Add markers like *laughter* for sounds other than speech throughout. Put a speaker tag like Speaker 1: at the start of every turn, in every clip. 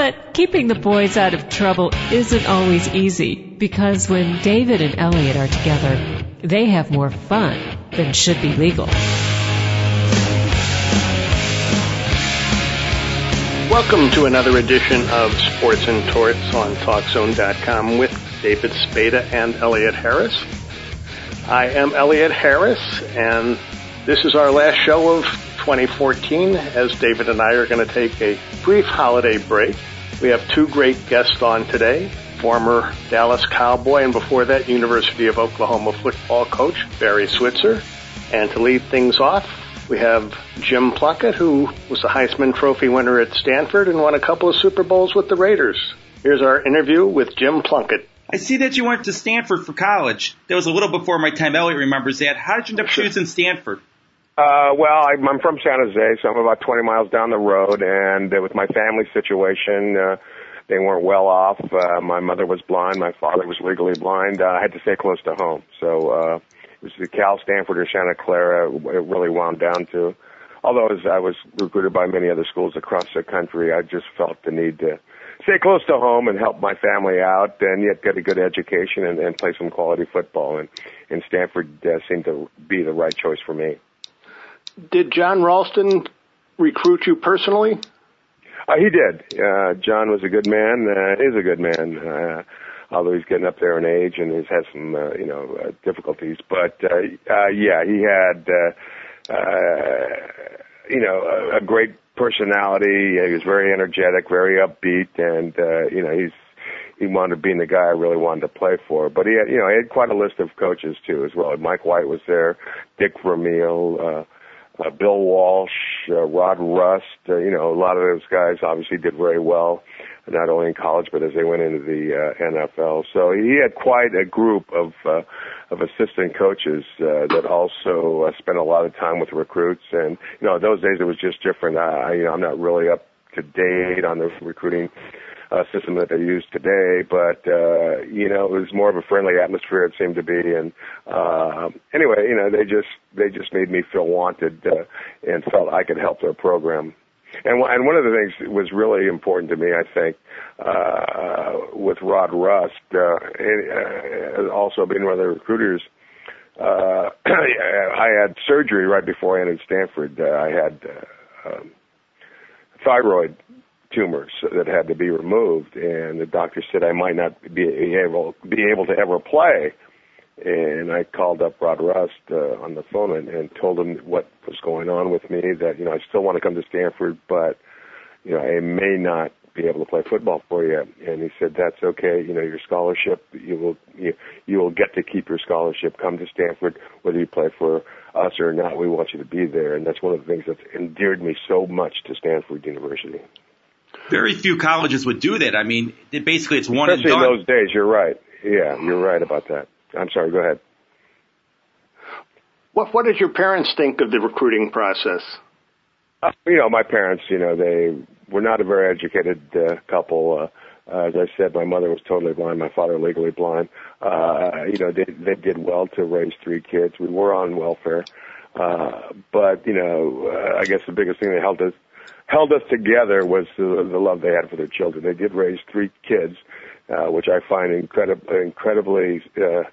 Speaker 1: But keeping the boys out of trouble isn't always easy because when David and Elliot are together, they have more fun than should be legal.
Speaker 2: Welcome to another edition of Sports and Torts on TalkZone.com with David Spada and Elliot Harris. I am Elliot Harris, and this is our last show of 2014 as David and I are going to take a brief holiday break. We have two great guests on today, former Dallas Cowboy and before that University of Oklahoma football coach Barry Switzer. And to lead things off, we have Jim Plunkett, who was a Heisman Trophy winner at Stanford and won a couple of Super Bowls with the Raiders. Here's our interview with Jim Plunkett.
Speaker 3: I see that you went to Stanford for college. That was a little before my time. Elliot remembers that. How did you end up choosing Stanford?
Speaker 4: Uh, well, I'm, I'm from San Jose, so I'm about 20 miles down the road, and uh, with my family situation, uh, they weren't well off. Uh, my mother was blind, my father was legally blind. Uh, I had to stay close to home, so uh, it was the Cal, Stanford, or Santa Clara. It really wound down to. Although as I was recruited by many other schools across the country, I just felt the need to stay close to home and help my family out, and yet get a good education and, and play some quality football. And, and Stanford uh, seemed to be the right choice for me.
Speaker 2: Did John Ralston recruit you personally?
Speaker 4: Uh, he did. Uh, John was a good man. Uh, is a good man. Uh, although he's getting up there in age and has had some, uh, you know, uh, difficulties. But uh, uh, yeah, he had, uh, uh, you know, a, a great personality. He was very energetic, very upbeat, and uh, you know, he's he wanted to be the guy I really wanted to play for. But he had, you know, he had quite a list of coaches too as well. Mike White was there, Dick Vermeil. Uh, uh, Bill Walsh, uh, Rod Rust, uh, you know, a lot of those guys obviously did very well not only in college but as they went into the uh, NFL. So he had quite a group of uh, of assistant coaches uh, that also uh, spent a lot of time with recruits. And you know, those days it was just different. I, you know, I'm not really up to date on the recruiting uh, system that they use today, but uh, you know, it was more of a friendly atmosphere. It seemed to be, and uh, anyway, you know, they just they just made me feel wanted uh, and felt I could help their program and and one of the things that was really important to me, I think, uh, with Rod Rust, uh, and, uh, also being one of the recruiters, uh, *clears throat* I had surgery right before I entered Stanford. Uh, I had uh, um, thyroid tumors that had to be removed, and the doctor said I might not be able be able to ever play and I called up Rod Rust uh, on the phone and, and told him what was going on with me. That you know I still want to come to Stanford, but you know I may not be able to play football for you. And he said that's okay. You know your scholarship, you will you, you will get to keep your scholarship. Come to Stanford, whether you play for us or not. We want you to be there, and that's one of the things that's endeared me so much to Stanford University.
Speaker 3: Very few colleges would do that. I mean, it, basically, it's one
Speaker 4: Especially
Speaker 3: and
Speaker 4: done. in those days. You're right. Yeah, you're right about that. I'm sorry, go ahead.
Speaker 2: What What did your parents think of the recruiting process?
Speaker 4: Uh, you know, my parents, you know, they were not a very educated uh, couple. Uh, uh, as I said, my mother was totally blind, my father legally blind. Uh, you know, they they did well to raise three kids. We were on welfare, uh, but you know, uh, I guess the biggest thing that helped us held us together was the, the love they had for their children. They did raise three kids, uh, which I find incredibly incredibly. Uh,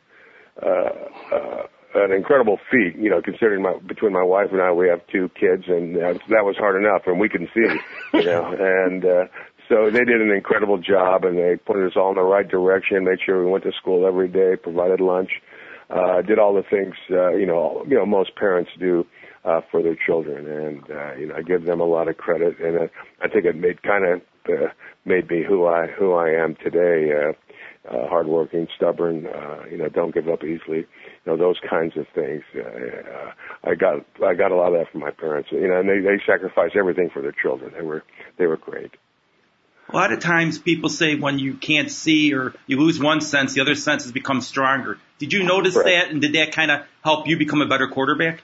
Speaker 4: uh, uh, an incredible feat, you know, considering my between my wife and I, we have two kids, and that, that was hard enough, and we can see, you know, *laughs* and uh, so they did an incredible job, and they put us all in the right direction, made sure we went to school every day, provided lunch, uh, did all the things, uh, you know, you know, most parents do uh, for their children, and uh, you know, I give them a lot of credit, and uh, I think it made kind of uh, made me who I who I am today. Uh, uh, hardworking, stubborn, uh, you know, don't give up easily, you know, those kinds of things. Uh, I got I got a lot of that from my parents, you know, and they they sacrificed everything for their children. They were they were great.
Speaker 3: A lot of times people say when you can't see or you lose one sense, the other senses become stronger. Did you notice
Speaker 4: Right.
Speaker 3: that, and did that kind of help you become a better quarterback?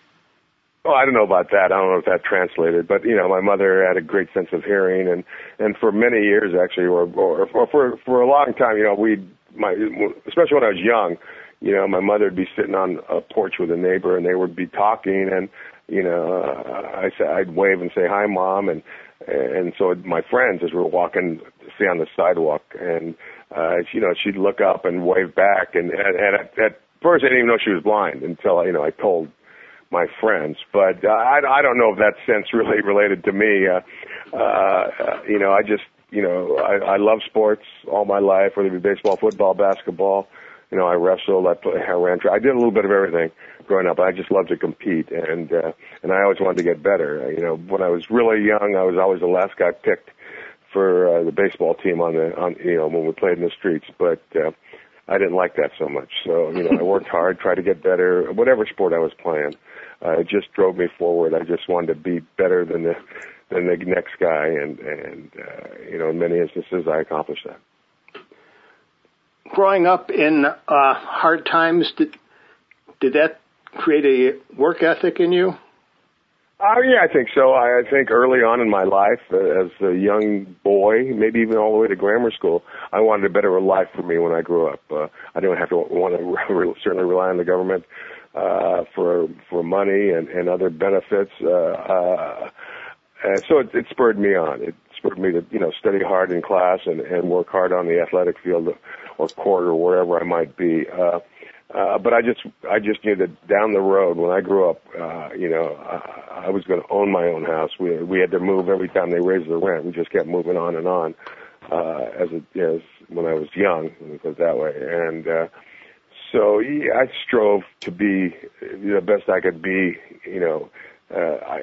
Speaker 4: Well, I don't know about that. I don't know if that translated, but you know, my mother had a great sense of hearing, and and for many years actually, or or, or for for a long time, you know, we my especially when I was young, you know, my mother would be sitting on a porch with a neighbor, and they would be talking, and you know, I said I'd wave and say hi, mom, and and so my friends as we were walking, see on the sidewalk, and uh, you know, she'd look up and wave back, and and, and at, at first I didn't even know she was blind until you know I told my friends. But uh, I, I don't know if that sense really *laughs* related to me. Uh, uh, you know, I just, you know, I, I love sports all my life, whether it be baseball, football, basketball. You know, I wrestled, I, play, I ran track. I did a little bit of everything growing up. I just loved to compete, and uh, and I always wanted to get better. Uh, you know, when I was really young, I was always the last guy picked for uh, the baseball team on the on you know when we played in the streets, but. Uh, I didn't like that so much. So, you know, I worked hard, tried to get better, whatever sport I was playing. Uh, it just drove me forward. I just wanted to be better than the, than the next guy. And, and, uh, you know, in many instances I accomplished that.
Speaker 2: Growing up in uh, hard times, did, did that create a work ethic in you?
Speaker 4: Oh yeah, I think so. I, I think early on in my life, uh, as a young boy, maybe even all the way to grammar school, I wanted a better life for me when I grew up. Uh, I didn't have to want to *laughs* re- certainly rely on the government uh, for for money and, and other benefits. Uh, uh, and so it, it spurred me on. It spurred me to you know study hard in class and, and work hard on the athletic field or court or wherever I might be. Uh, uh, but I just, I just knew that down the road when I grew up, uh, you know, I, I was going to own my own house. We, we had to move every time they raised the rent. We just kept moving on and on, uh, as a, as when I was young, let me put it that way. And, uh, so yeah, I strove to be the best I could be, you know, uh, I,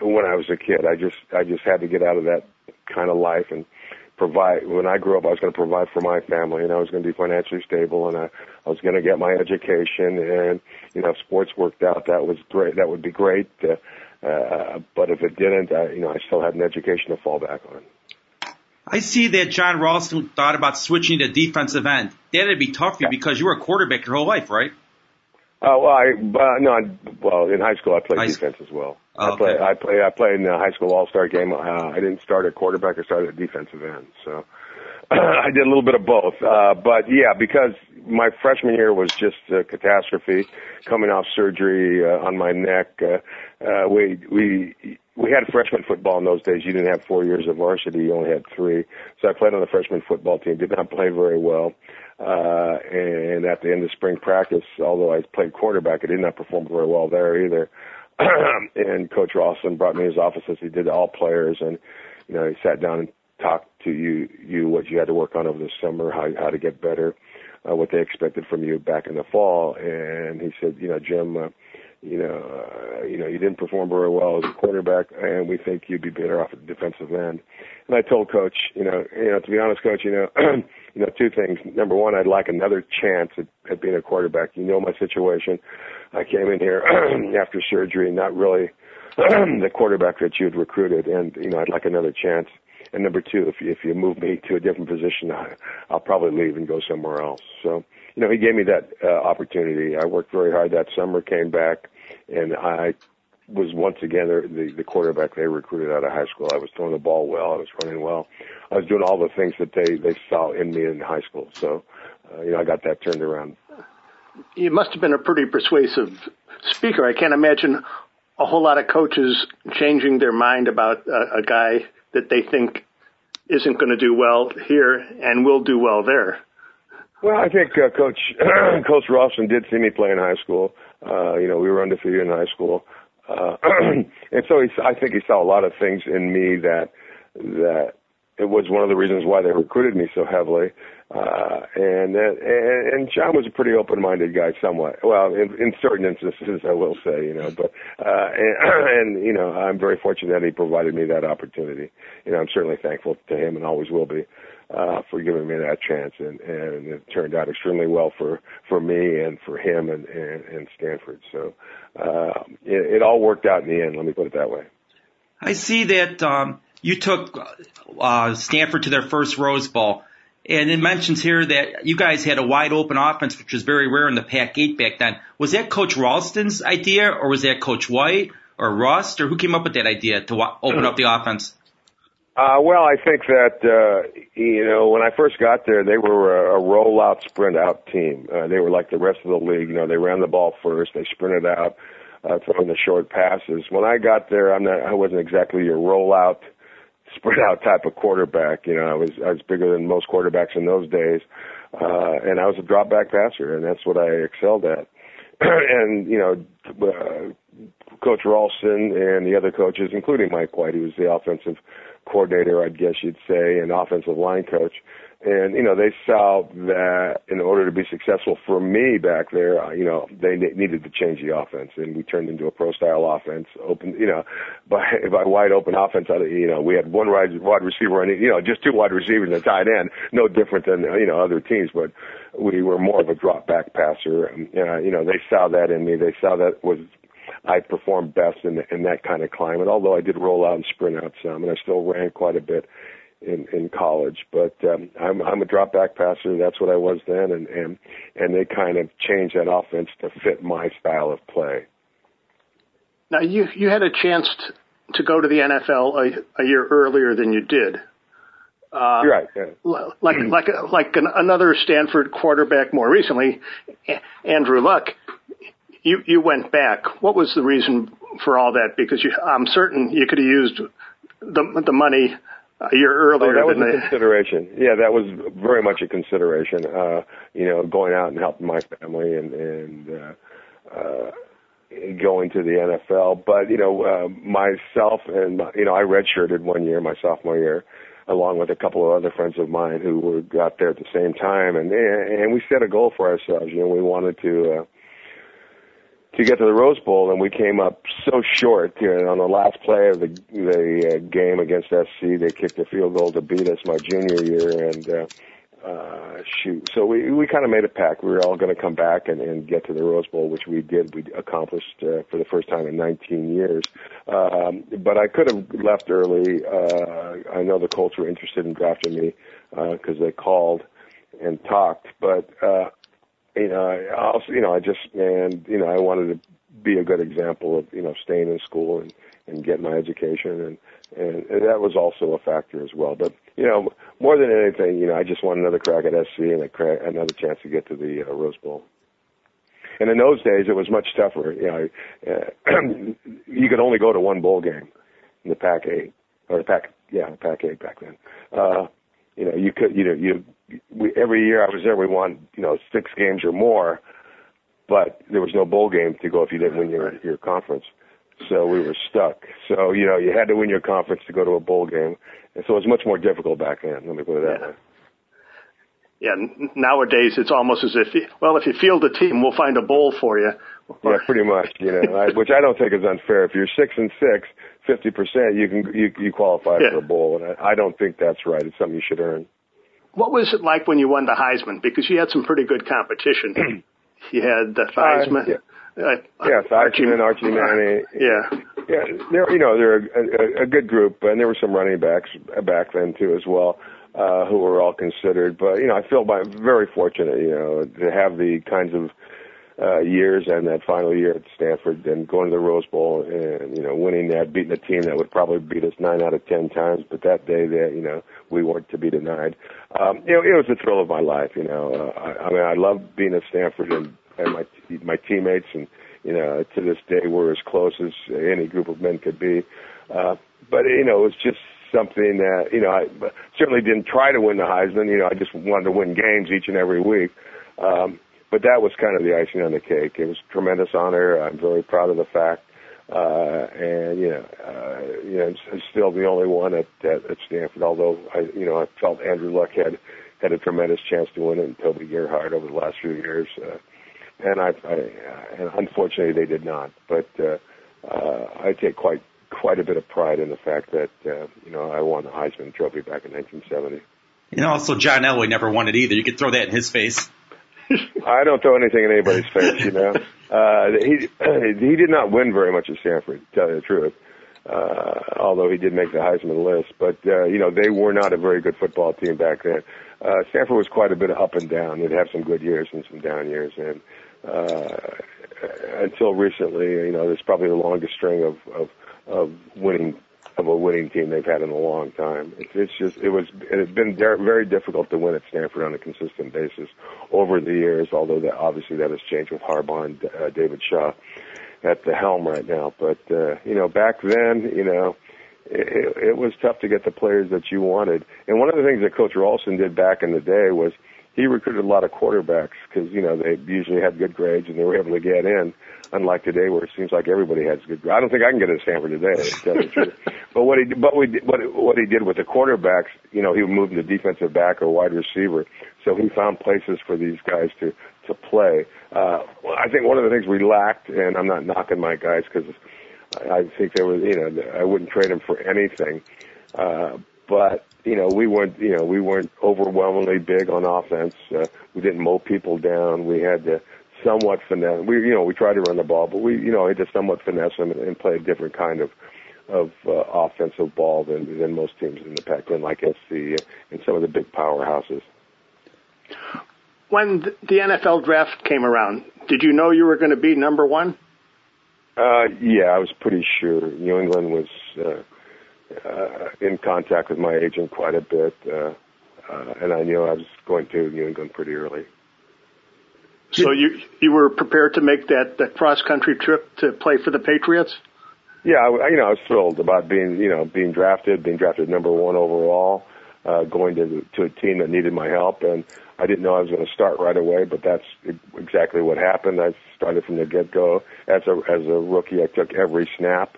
Speaker 4: when I was a kid, I just, I just had to get out of that kind of life and, provide when I grew up I was going to provide for my family and I was going to be financially stable and I, I was going to get my education and you know if sports worked out that was great that would be great uh, uh, but if it didn't I, you know I still had an education to fall back on.
Speaker 3: I see that John Ralston thought about switching to defensive end. That'd be tough for you because you were a quarterback your whole life, right?
Speaker 4: Oh well, I uh, no, I, well in high school I played
Speaker 3: High
Speaker 4: defense as well.
Speaker 3: Oh,
Speaker 4: I play
Speaker 3: okay.
Speaker 4: I play I played in the high school all star game. Uh, I didn't start at quarterback. I started at defensive end. So *clears throat* I did a little bit of both. Uh, but yeah, because my freshman year was just a catastrophe, coming off surgery uh, on my neck. Uh, uh, we we we had freshman football in those days. You didn't have four years of varsity; you only had three. So I played on the freshman football team. Did not play very well. Uh, and at the end of spring practice, although I played quarterback, I did not perform very well there either. *clears throat* and Coach Ralston brought me in his office as he did to all players, and you know he sat down and talked to you you what you had to work on over the summer, how how to get better, uh, what they expected from you back in the fall, and he said, you know, Jim, uh, you know, uh, you know, you didn't perform very well as a quarterback, and we think you'd be better off at the defensive end. And I told Coach, you know, you know, to be honest, Coach, you know, *clears throat* you know, two things. Number one, I'd like another chance at, at being a quarterback. You know my situation. I came in here *clears throat* after surgery, not really *clears throat* the quarterback that you'd recruited, and you know, I'd like another chance. And number two, if you, if you move me to a different position, I, I'll probably leave and go somewhere else. So, you know, he gave me that uh, opportunity. I worked very hard that summer, came back, and I was once again the, the quarterback they recruited out of high school. I was throwing the ball well. I was running well. I was doing all the things that they they saw in me in high school. So, uh, you know, I got that turned around.
Speaker 2: You must have been a pretty persuasive speaker. I can't imagine a whole lot of coaches changing their mind about a, a guy that they think isn't going to do well here and will do well there.
Speaker 4: Well, I think uh, Coach *clears throat* Coach Ralston did see me play in high school. Uh, you know, we were undefeated in high school, uh, *clears throat* and so he, I think he saw a lot of things in me that that it was one of the reasons why they recruited me so heavily. Uh, and, and and John was a pretty open-minded guy, somewhat. Well, in, in certain instances, I will say, you know. But uh, and, *clears throat* and you know, I'm very fortunate that he provided me that opportunity. You know, I'm certainly thankful to him, and always will be, uh, for giving me that chance. And and it turned out extremely well for for me and for him and and, and Stanford. So uh, it, it all worked out in the end. Let me put it that way.
Speaker 3: I see that um, you took uh, Stanford to their first Rose Bowl. And it mentions here that you guys had a wide open offense, which was very rare in the Pac-8 back then. Was that Coach Ralston's idea, or was that Coach White or Rust, or who came up with that idea to open up the offense?
Speaker 4: Uh, well, I think that uh, you know when I first got there, they were a, a rollout, sprint out team. Uh, they were like the rest of the league. You know, they ran the ball first, they sprinted out, uh, throwing the short passes. When I got there, I'm not. I wasn't exactly your rollout, sprint out type of quarterback. You know, I was I was bigger than most quarterbacks in those days, uh, and I was a drop back passer, and that's what I excelled at. *clears throat* and you know, uh, Coach Ralston and the other coaches, including Mike White, who was the offensive coordinator, I guess you'd say, and offensive line coach. And, you know, they saw that in order to be successful for me back there, uh, you know, they needed to change the offense and we turned into a pro style offense, open, you know, *laughs* by, by wide open offense. You know, we had one wide, wide receiver and, you know, just two wide receivers and a tight end, no different than, you know, other teams, but we were more of a drop back passer. And, uh, you know, they saw that in me. They saw that was I performed best in, in that kind of climate. Although I did roll out and sprint out some, and I still ran quite a bit in in college. But um, I'm I'm a drop back passer. That's what I was then, and and and they kind of changed that offense to fit my style of play.
Speaker 2: Now you you had a chance to, to go to the NFL a, a year earlier than you did.
Speaker 4: Uh, You're right. Yeah.
Speaker 2: Like like like an, another Stanford quarterback more recently, Andrew Luck you you went back. What was the reason for all that? Because you, I'm certain you could have used the the money a year earlier.
Speaker 4: Oh, that was
Speaker 2: a
Speaker 4: the, consideration. Yeah, that was very much a consideration. Uh, you know, going out and helping my family and and uh, uh, going to the NFL. But you know, uh, myself and my, you know, I redshirted one year, my sophomore year along with a couple of other friends of mine who were got there at the same time and and we set a goal for ourselves you know we wanted to uh to get to the Rose Bowl, and we came up so short. You know, on the last play of the the uh, game against SC, they kicked a field goal to beat us my junior year, and uh, uh, shoot. So we we kind of made a pact. We were all going to come back and, and get to the Rose Bowl, which we did. We accomplished uh, for the first time in 19 years. Um, but I could have left early. Uh, I know the Colts were interested in drafting me because uh, they called and talked, but uh, you know, I also, you know, I just, and, you know, I wanted to be a good example of, you know, staying in school and, and getting my education. And, and, and that was also a factor as well. But, you know, more than anything, you know, I just want another crack at SC and a crack, another chance to get to the uh, Rose Bowl. And in those days, it was much tougher. You know, uh, *clears throat* you could only go to one bowl game in the Pac Eight or the Pac, yeah, the Pac Eight back then. Uh, you know, you could, you know, you we, every year I was there, we won, you know, six games or more, but there was no bowl game to go if you didn't win your your conference. So we were stuck. So you know, you had to win your conference to go to a bowl game, and so it was much more difficult back then. Let me put it that
Speaker 2: yeah.
Speaker 4: way.
Speaker 2: Yeah, nowadays it's almost as if, well, if you field a team, we'll find a bowl for you.
Speaker 4: Yeah, pretty much. You know, I, which I don't think is unfair. If you're six and six, fifty percent, you can you you qualify
Speaker 2: yeah.
Speaker 4: for a bowl, and I, I don't think that's right. It's something you should earn.
Speaker 2: What was it like when you won the Heisman? Because you had some pretty good competition. *clears throat* you had the Theismann.
Speaker 4: Uh, yeah. Uh, yeah, Archie Manning.
Speaker 2: Yeah,
Speaker 4: yeah. They're you know they're a, a, a good group, and there were some running backs back then too as well, uh, who were all considered. But you know, I feel by very fortunate, you know, to have the kinds of uh, years and that final year at Stanford and going to the Rose Bowl and, you know, winning that, beating a team that would probably beat us nine out of ten times. But that day that, you know, we weren't to be denied. Um, you know, it was the thrill of my life, you know. Uh, I, I mean, I love being at Stanford and, and my, my teammates and, you know, to this day we're as close as any group of men could be. Uh, but, you know, it was just something that, you know, I certainly didn't try to win the Heisman. You know, I just wanted to win games each and every week. Um, but that was kind of the icing on the cake. It was a tremendous honor. I'm very proud of the fact. Uh, and you know, uh, you know, I'm still the only one at, at, at Stanford. Although I, you know, I felt Andrew Luck had had a tremendous chance to win it, and Toby Gerhart over the last few years. Uh, and I, I, and unfortunately, they did not. But uh, uh, I take quite quite a bit of pride in the fact that uh, you know I won the Heisman Trophy back in 1970.
Speaker 3: You know, also John Elway never won it either. You could throw that in his face. *laughs*
Speaker 4: I don't throw anything in anybody's face, you know. *laughs* Uh, he *clears throat* he did not win very much at Stanford, to tell you the truth. uh, although he did make the Heisman list. But uh, you know, they were not a very good football team back then. Uh, Stanford was quite a bit of up and down. They'd have some good years and some down years, and uh, until recently, you know, there's probably the longest string of of, of winning of a winning team they've had in a long time. It's, it's just it was it had been very difficult to win at Stanford on a consistent basis over the years. Although that obviously that has changed with Harbaugh and uh, David Shaw at the helm right now. But uh, you know, back then, you know, it, it was tough to get the players that you wanted. And one of the things that Coach Ralston did back in the day was he recruited a lot of quarterbacks because you know they usually had good grades and they were able to get in. Unlike today, where it seems like everybody has good. grades. I don't think I can get into Stanford today. To tell the truth. *laughs* But what he but we what what he did with the quarterbacks, you know, he would move them to defensive back or wide receiver. So he found places for these guys to to play. Uh, I think one of the things we lacked, and I'm not knocking my guys because I think they were, you know, I wouldn't trade them for anything. Uh, but you know, we weren't, you know, we weren't overwhelmingly big on offense. Uh, we didn't mow people down. We had to somewhat finesse. We, you know, we tried to run the ball, but we, you know, had to somewhat finesse them and, and play a different kind of of uh, offensive ball than than most teams in the Pac-10, like SC and some of the big powerhouses.
Speaker 2: When the NFL draft came around, did you know you were going to be number one?
Speaker 4: Uh, yeah, I was pretty sure. New England was uh, uh, in contact with my agent quite a bit, uh, uh, and I knew I was going to New England pretty early.
Speaker 2: So you you were prepared to make that that cross country trip to play for the Patriots?
Speaker 4: Yeah, I, you know, I was thrilled about being you know being drafted, being drafted number one overall, uh, going to to a team that needed my help, and I didn't know I was going to start right away, but that's exactly what happened. I started from the get go as a as a rookie. I took every snap,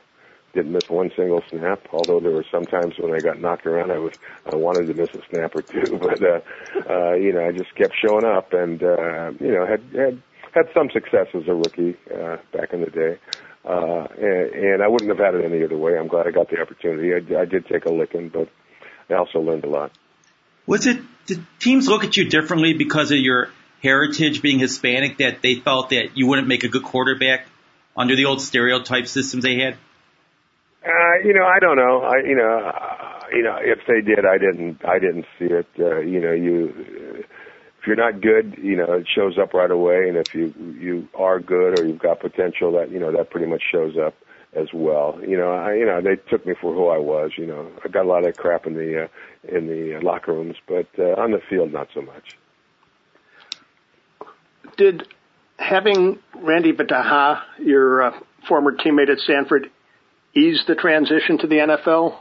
Speaker 4: didn't miss one single snap. Although there were some times when I got knocked around, I was I wanted to miss a snap or two, *laughs* but uh, uh, you know I just kept showing up, and uh, you know had had had some success as a rookie uh, back in the day. Uh, and, and I wouldn't have had it any other way. I'm glad I got the opportunity. I, I did take a licking, but I also learned a lot.
Speaker 3: Was it did teams look at you differently because of your heritage being Hispanic that they felt that you wouldn't make a good quarterback under the old stereotype systems they had?
Speaker 4: Uh, you know, I don't know. I, you know, uh, you know, if they did, I didn't, I didn't see it. Uh, you know, you, if you're not good, you know, it shows up right away. And if you, you are good or you've got potential, that, you know, that pretty much shows up as well. You know, I, you know, they took me for who I was. You know, I got a lot of crap in the, uh, in the locker rooms, but uh, on the field, not so much.
Speaker 2: Did having Randy Vataha, your uh, former teammate at Stanford, ease the transition to the NFL?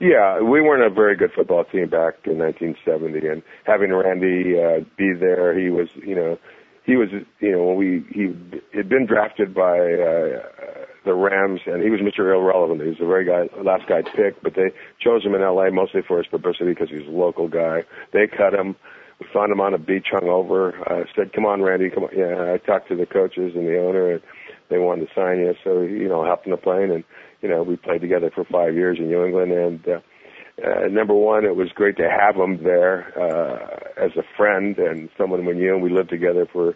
Speaker 4: Yeah, we weren't a very good football team back in 1970, and having Randy uh, be there, he was, you know, he was, you know, when we he had been drafted by uh, the Rams, and he was Mr. Irrelevant. He was the very guy, last guy picked, but they chose him in L.A. mostly for his publicity because he's a local guy. They cut him. We found him on a beach hungover. Uh, said, "Come on, Randy, come on." Yeah, I talked to the coaches and the owner, and they wanted to sign you. So you know, hopped in the plane, and you know, we played together for five years in New England, and. Uh, uh, number one, it was great to have him there uh, as a friend and someone we knew. And we lived together for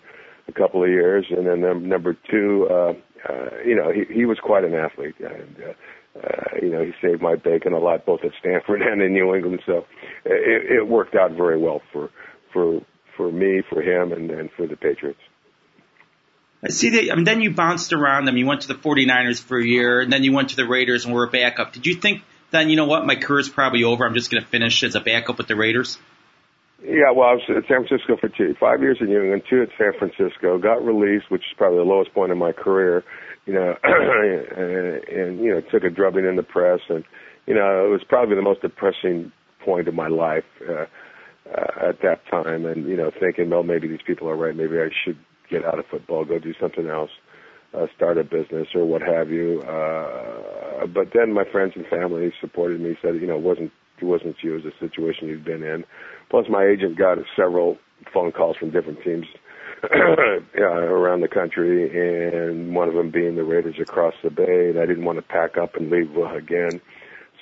Speaker 4: a couple of years. And then um, number two, uh, uh, you know, he, he was quite an athlete, and uh, uh, you know, he saved my bacon a lot, both at Stanford *laughs* and in New England. So it, it worked out very well for for for me, for him, and, and for the Patriots.
Speaker 3: I see that. I mean, then you bounced around them. You went to the 49ers for a year, and then you went to the Raiders and were a backup. Did you think then, you know what, my career's probably over. I'm just going to finish as a backup with the Raiders?
Speaker 4: Yeah, well, I was at San Francisco for two, five years in New England, two at San Francisco. Got released, which is probably the lowest point in my career. You know, *clears throat* and, and you know, took a drubbing in the press, and you know, it was probably the most depressing point of my life uh, uh, at that time. And you know, thinking, well, maybe these people are right. Maybe I should get out of football, go do something else, uh, start a business or what have you. Uh, but then my friends and family supported me. Said, you know, it wasn't it wasn't you. It was a situation you'd been in. Plus, my agent got several phone calls from different teams *clears throat* uh, around the country, and one of them being the Raiders across the bay. And I didn't want to pack up and leave uh, again.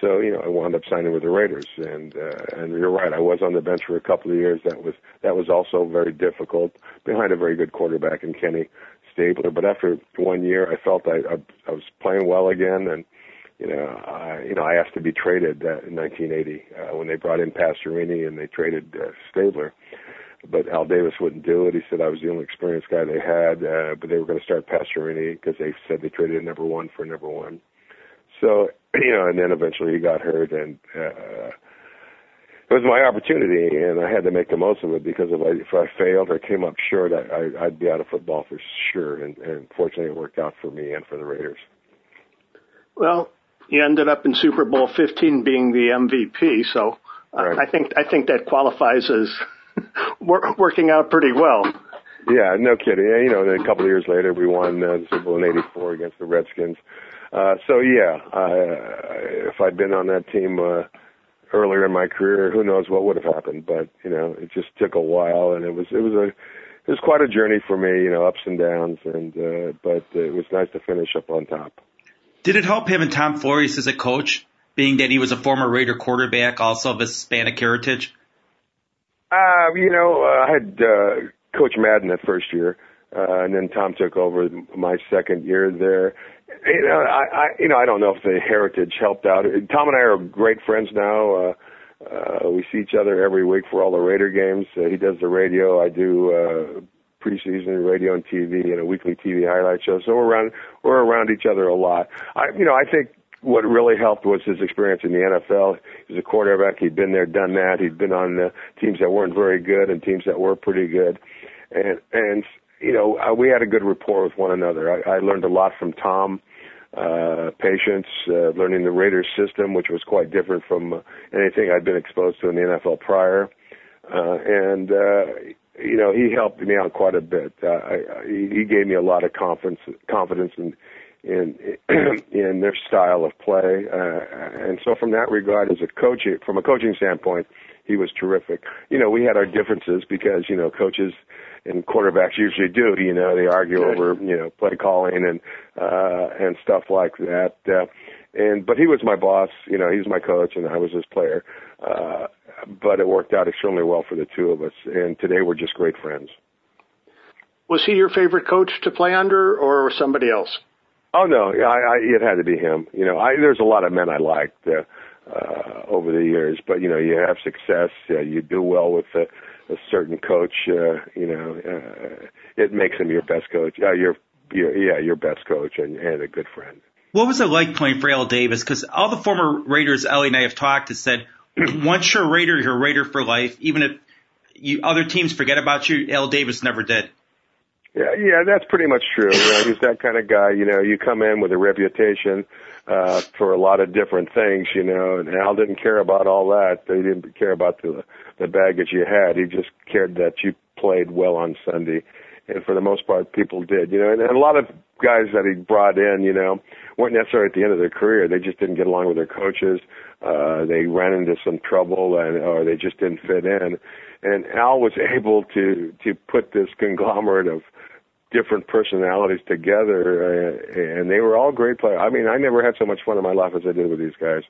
Speaker 4: So you know, I wound up signing with the Raiders, and uh, and you're right, I was on the bench for a couple of years. That was that was also very difficult behind a very good quarterback in Kenny Stabler. But after one year, I felt I I, I was playing well again, and you know, I, you know, I asked to be traded uh, in 1980 uh, when they brought in Pastorini and they traded uh, Stabler. But Al Davis wouldn't do it. He said I was the only experienced guy they had, uh, but they were going to start Pastorini because they said they traded a number one for number one. So, *clears throat* you know, and then eventually he got hurt and, uh, it was my opportunity, and I had to make the most of it because if I if I failed or came up short, I, I I'd be out of football for sure. And, and fortunately, it worked out for me and for the Raiders.
Speaker 2: Well, you ended up in Super Bowl 15 being the MVP, so right. I think I think that qualifies as *laughs* working out pretty well.
Speaker 4: Yeah, no kidding. You know, then a couple of years later, we won uh, the Super Bowl in '84 against the Redskins. Uh, so yeah, uh, if I'd been on that team. Uh, earlier in my career, who knows what would have happened. But you know, it just took a while, and it was it was a it was quite a journey for me. You know, ups and downs, and uh, but it was nice to finish up on top.
Speaker 3: Did it help having Tom Flores as a coach, being that he was a former Raider quarterback, also of Hispanic heritage?
Speaker 4: Uh, you know, uh, I had uh, Coach Madden that first year, uh, and then Tom took over my second year there you know, I, I, you know, I don't know if the heritage helped out. Tom and I are great friends now. Uh, uh, we see each other every week for all the Raider games. Uh, he does the radio. I do uh, preseason radio and TV and a weekly TV highlight show. So we're around, we're around each other a lot. I, you know, I think what really helped was his experience in the NFL. He's a quarterback. He'd been there, done that. He'd been on uh, teams that weren't very good and teams that were pretty good. And and you know, uh, we had a good rapport with one another. I, I learned a lot from Tom, uh, patience, uh, learning the Raiders system, which was quite different from uh, anything I'd been exposed to in the NFL prior. Uh, and, uh, you know, he helped me out quite a bit. Uh, I, I, he gave me a lot of confidence, confidence in, in, *clears throat* in their style of play. Uh, and so from that regard, as a coach, from a coaching standpoint, he was terrific. You know, we had our differences because, you know, coaches, and quarterbacks usually do. You know, they argue over you know play calling and uh, and stuff like that. Uh, and but he was my boss. You know, he was my coach, and I was his player. Uh, but it worked out extremely well for the two of us, and today we're just great friends.
Speaker 2: Was he your favorite coach to play under, or somebody else?
Speaker 4: Oh no, I, I, it had to be him. You know, I, there's a lot of men I liked uh, uh, over the years, but you know, you have success, uh, you do well with the a certain coach, uh, you know, uh, it makes him your best coach. Uh, your, your, yeah, your best coach and, and a good friend.
Speaker 3: What was it like playing for Al Davis? Because all the former Raiders, Ellie and I have talked, has said *clears throat* once you're a Raider, you're a Raider for life. Even if you, other teams forget about you, Al Davis never did.
Speaker 4: Yeah, yeah, that's pretty much true. You know, he's that kind of guy. You know, you come in with a reputation uh, for a lot of different things. You know, and Al didn't care about all that. He didn't care about the the baggage you had. He just cared that you played well on Sunday, and for the most part, people did. You know, and, and a lot of guys that he brought in, you know, weren't necessarily at the end of their career. They just didn't get along with their coaches. Uh, they ran into some trouble, and or they just didn't fit in. And Al was *laughs* able to to put this conglomerate of different personalities together, uh, and they were all great players. I mean, I never had so much fun in my life as I did with these guys,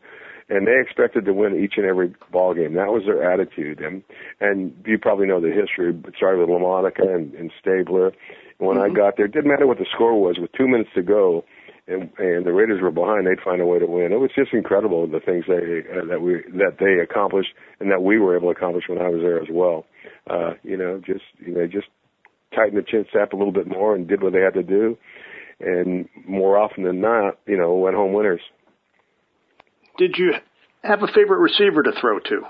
Speaker 4: and they expected to win each and every ball game. That was their attitude, and and you probably know the history. It started with Lamonica and, and Stabler. And when mm-hmm. I got there, it didn't matter what the score was. With two minutes to go, and and the Raiders were behind, they'd find a way to win. It was just incredible the things they uh, that we that they accomplished and that we were able to accomplish when I was there as well. Uh, you know, just you know, just tightened the chin strap a little bit more and did what they had to do. And more often than not, you know, went home winners.
Speaker 2: Did you have a favorite receiver to throw to?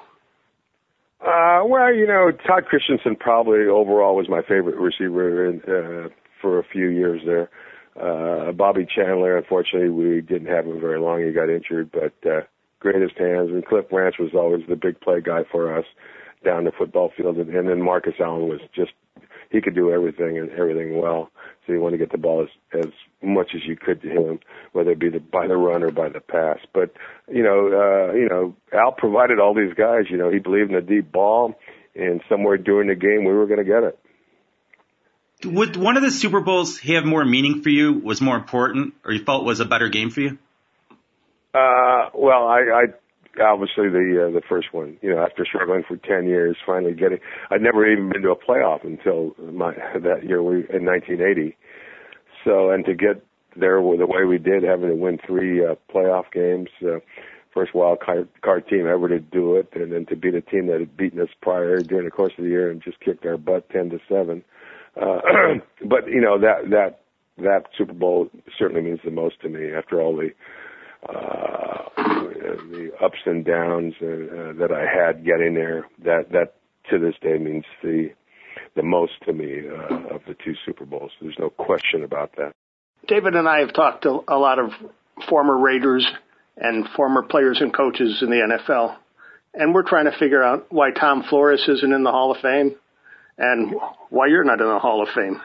Speaker 4: Uh, well, you know, Todd Christensen probably overall was my favorite receiver in, uh, for a few years there. Uh, Bobby Chandler, unfortunately, we didn't have him very long. He got injured, but, uh, greatest hands. And Cliff Branch was always the big play guy for us down the football field. And, and then Marcus Allen was just he could do everything and everything well. So you want to get the ball as as much as you could to him, whether it be the, by the run or by the pass. But you know, uh, you know, Al provided all these guys. You know, he believed in the deep ball, and somewhere during the game we were going to get it.
Speaker 3: Would one of the Super Bowls have more meaning for you? Was more important, or you felt was a better game for you?
Speaker 4: Uh, well, I, I obviously the uh, the first one. You know, after struggling for ten years, finally getting. I'd never even been to a playoff until my that year we in 1980. So, and to get there the way we did, having to win three uh, playoff games. Uh, first wild card, team ever to do it, and then to beat a team that had beaten us prior during the course of the year and just kicked our butt ten to seven. Uh, *clears throat* but you know that that that Super Bowl certainly means the most to me after all the uh, the ups and downs uh, uh, that I had getting there. That that to this day means the the most to me uh, of the two Super Bowls. There's no question about that.
Speaker 2: David and I have talked to a lot of former Raiders and former players and coaches in the NFL, and we're trying to figure out why Tom Flores isn't in the Hall of Fame and why you're not in the Hall of Fame.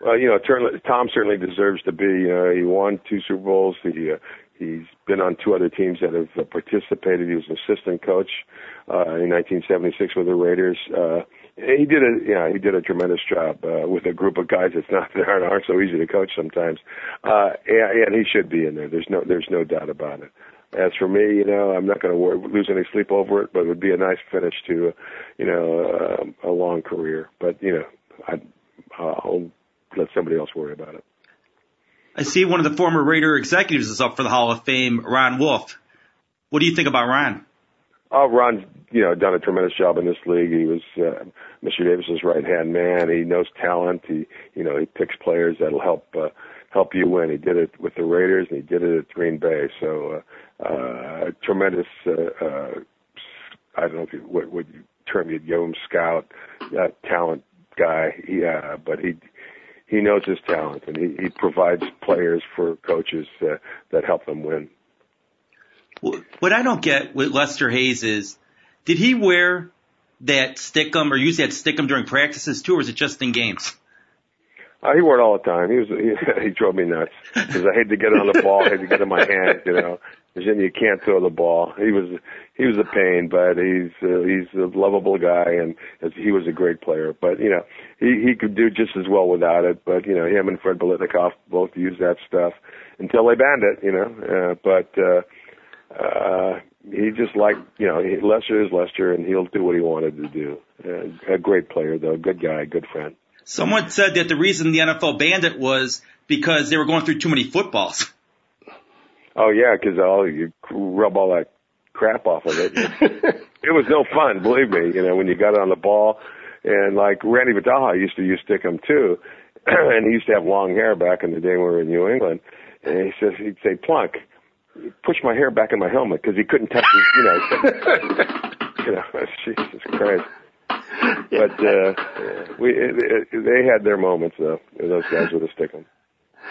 Speaker 4: Well, you know, Tom certainly deserves to be. Uh, he won two Super Bowls. He uh, he's been on two other teams that have uh, participated. He was an assistant coach uh, in 1976 with the Raiders. Uh, he did a yeah he did a tremendous job uh, with a group of guys that's not *laughs* that aren't, aren't so easy to coach sometimes. Uh, and, and he should be in there. There's no there's no doubt about it. As for me, you know, I'm not going to lose any sleep over it, but it would be a nice finish to, you know, uh, a long career. But you know, I, I'll let somebody else worry about it.
Speaker 3: I see one of the former Raider executives is up for the Hall of Fame, Ron Wolf. What do you think about Ron?
Speaker 4: Oh, Ron's you know done a tremendous job in this league. He was uh, Mr. Davis's right hand man. He knows talent. He you know he picks players that'll help uh, help you win. He did it with the Raiders and he did it at Green Bay. So uh, uh, tremendous. Uh, uh, I don't know if you, what what term you'd give him, scout, uh, talent guy. Yeah, but he he knows his talent and he, he provides players for coaches uh, that help them win.
Speaker 3: What I don't get with Lester Hayes is, did he wear that stickum or use that stickum during practices too, or is it just in games?
Speaker 4: Uh, he wore it all the time. He was he, *laughs* he drove me nuts because I hate to get on the ball, I hate to get in my hand, you know. Then you can't throw the ball. He was he was a pain, but he's uh, he's a lovable guy and he was a great player. But you know he he could do just as well without it. But you know him and Fred Biletnikoff both used that stuff until they banned it. You know, uh, but. uh uh, he just like you know Lester is Lester, and he'll do what he wanted to do. Uh, a great player, though, good guy, good friend.
Speaker 3: Someone said that the reason the NFL banned it was because they were going through too many footballs.
Speaker 4: Oh yeah, because all you rub all that crap off of it. *laughs* it was no fun, believe me. You know when you got it on the ball, and like Randy Vataha used to use stickum too, *clears throat* and he used to have long hair back in the day when we were in New England. And he says he'd say plunk push my hair back in my helmet because he couldn't touch me. You know, *laughs* you know, *laughs* Jesus Christ. But uh, we they had their moments though. Those guys with a stickum. *laughs*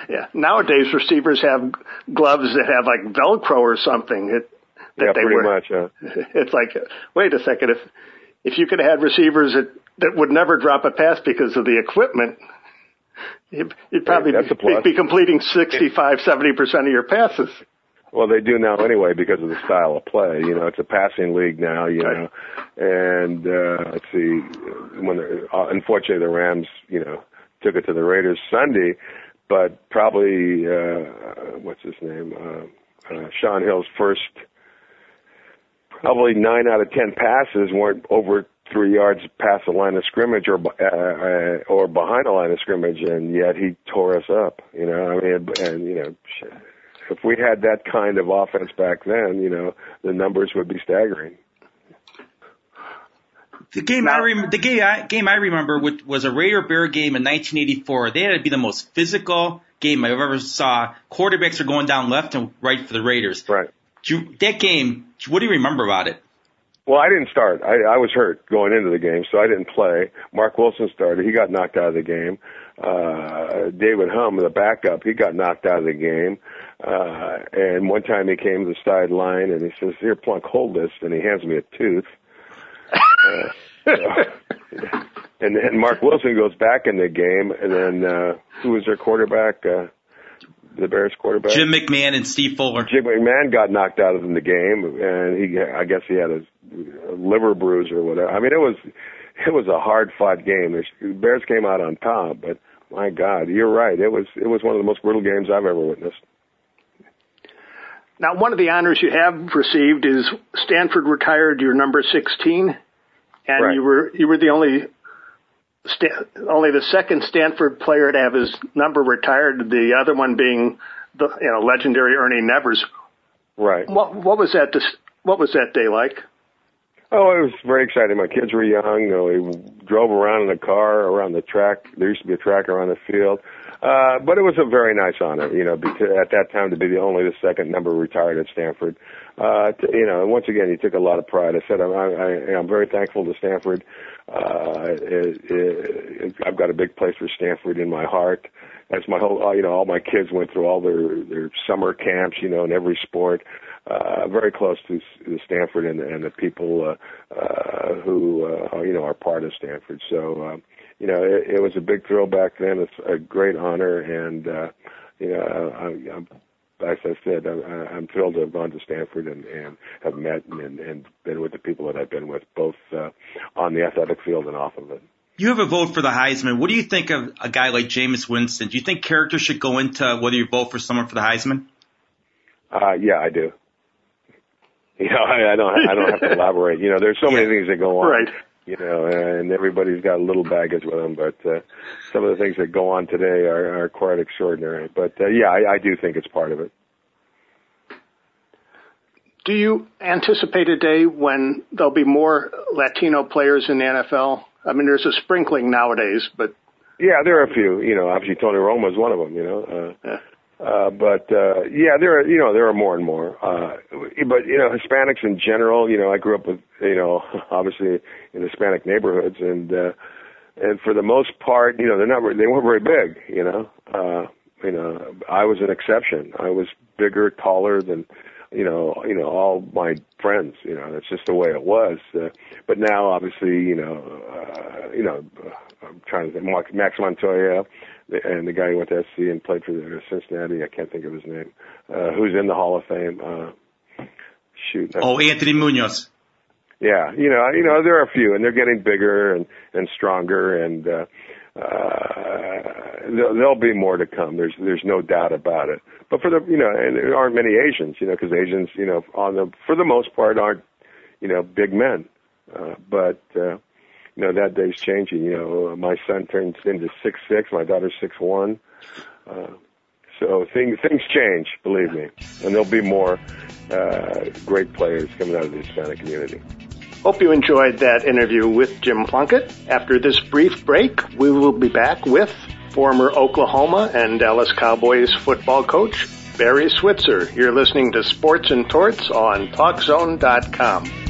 Speaker 2: Yeah. Nowadays, receivers have gloves that have like Velcro or something. It, that
Speaker 4: yeah,
Speaker 2: they
Speaker 4: pretty
Speaker 2: wear.
Speaker 4: much. Yeah. *laughs*
Speaker 2: It's like, wait a second. If if you could have had receivers that that would never drop a pass because of the equipment, you'd, you'd probably
Speaker 4: hey,
Speaker 2: be, be completing 65, 70 percent of your passes.
Speaker 4: Well, they do now anyway because of the style of play. You know, it's a passing league now. You know, and uh, let's see, when uh, unfortunately the Rams, you know, took it to the Raiders Sunday, but probably uh, what's his name, uh, uh, Shaun Hill's first, probably nine out of ten passes weren't over three yards past the line of scrimmage or uh, or behind the line of scrimmage, and yet he tore us up. You know, I mean, and you know. If we had that kind of offense back then, you know, the numbers would be staggering.
Speaker 3: The game now, I rem- the game I, game I remember was a Raider Bear game in 1984. They had to be the most physical game I ever saw. Quarterbacks are going down left and right for the Raiders.
Speaker 4: Right.
Speaker 3: You, that game, what do you remember about it?
Speaker 4: Well, I didn't start. I, I was hurt going into the game, so I didn't play. Mark Wilson started. He got knocked out of the game. Uh, David Humm, the backup, he got knocked out of the game. Uh, and one time he came to the sideline and he says, here, Plunk, hold this. And he hands me a tooth. Uh, *laughs* and then Mark Wilson goes back in the game. And then, uh, who was their quarterback? Uh, the Bears quarterback?
Speaker 3: Jim McMahon and Steve Fuller.
Speaker 4: Jim McMahon got knocked out of the game and he, I guess he had a, a liver bruise or whatever. I mean, it was, it was a hard fought game. The Bears came out on top, but my God, you're right. It was, it was one of the most brutal games I've ever witnessed.
Speaker 2: Now, one of the honors you have received is Stanford retired your number 16, and
Speaker 4: right.
Speaker 2: you were you were the only only the second Stanford player to have his number retired, the other one being the you know legendary Ernie Nevers.
Speaker 4: Right.
Speaker 2: What what was that? What was that day like?
Speaker 4: Oh, it was very exciting. My kids were young. You know, we drove around in a car around the track. There used to be a track around the field. Uh, but it was a very nice honor, you know, because at that time to be the only the second number retired at Stanford. Uh, to, you know, once again, he took a lot of pride. I said, I'm, I, I'm very thankful to Stanford. Uh, it, it, I've got a big place for Stanford in my heart. As my whole, you know, all my kids went through all their their summer camps, you know, in every sport uh, very close to, to Stanford and, and the people uh, uh, who uh, you know are part of Stanford. So uh, you know it, it was a big thrill back then. It's a great honor, and uh, you know I, I'm as I said, I'm, I'm thrilled to have gone to Stanford and, and have met and, and been with the people that I've been with, both uh, on the athletic field and off of it.
Speaker 3: You have a vote for the Heisman. What do you think of a guy like Jameis Winston? Do you think character should go into whether you vote for someone for the Heisman?
Speaker 4: Uh, yeah, I do. *laughs* You know, I, I don't, I don't have to elaborate. You know, there's so many things that go on.
Speaker 2: Right.
Speaker 4: You know, and everybody's got a little baggage with them, but uh, some of the things that go on today are, are quite extraordinary. But uh, yeah, I, I do think it's part of it.
Speaker 2: Do you anticipate a day when there'll be more Latino players in the NFL? I mean, there's a sprinkling nowadays, but
Speaker 4: yeah, there are a few. You know, obviously Tony Romo is one of them. You know, uh, yeah. Uh, but uh, yeah, there are you know there are more and more. Uh, but you know Hispanics in general. You know I grew up with you know obviously in Hispanic neighborhoods, and uh, and for the most part, you know they're not they weren't very big. You know, uh, you know I was an exception. I was bigger, taller than you know you know all my friends. You know that's just the way it was. Uh, but now obviously you know uh, you know I'm trying to think Max Montoya and the guy who went to SC and played for Cincinnati. I can't think of his name. Uh, who's in the Hall of Fame? Uh, shoot.
Speaker 3: Oh, Anthony Munoz.
Speaker 4: Yeah, you know, you know, there are a few, and they're getting bigger and and stronger, and uh, uh, there'll, there'll be more to come. There's there's no doubt about it. But for the you know, and there aren't many Asians, you know, because Asians, you know, on the for the most part aren't, you know, big men. Uh, but uh, you know that day's changing. You know, my son turns into six six, my daughter's six one. Uh, so things things change, believe me, and there'll be more uh, great players coming out of the Hispanic community.
Speaker 2: Hope you enjoyed that interview with Jim Plunkett. After this brief break, we will be back with former Oklahoma and Dallas Cowboys football coach Barry Switzer. You're listening to Sports and Torts on TalkZone.com.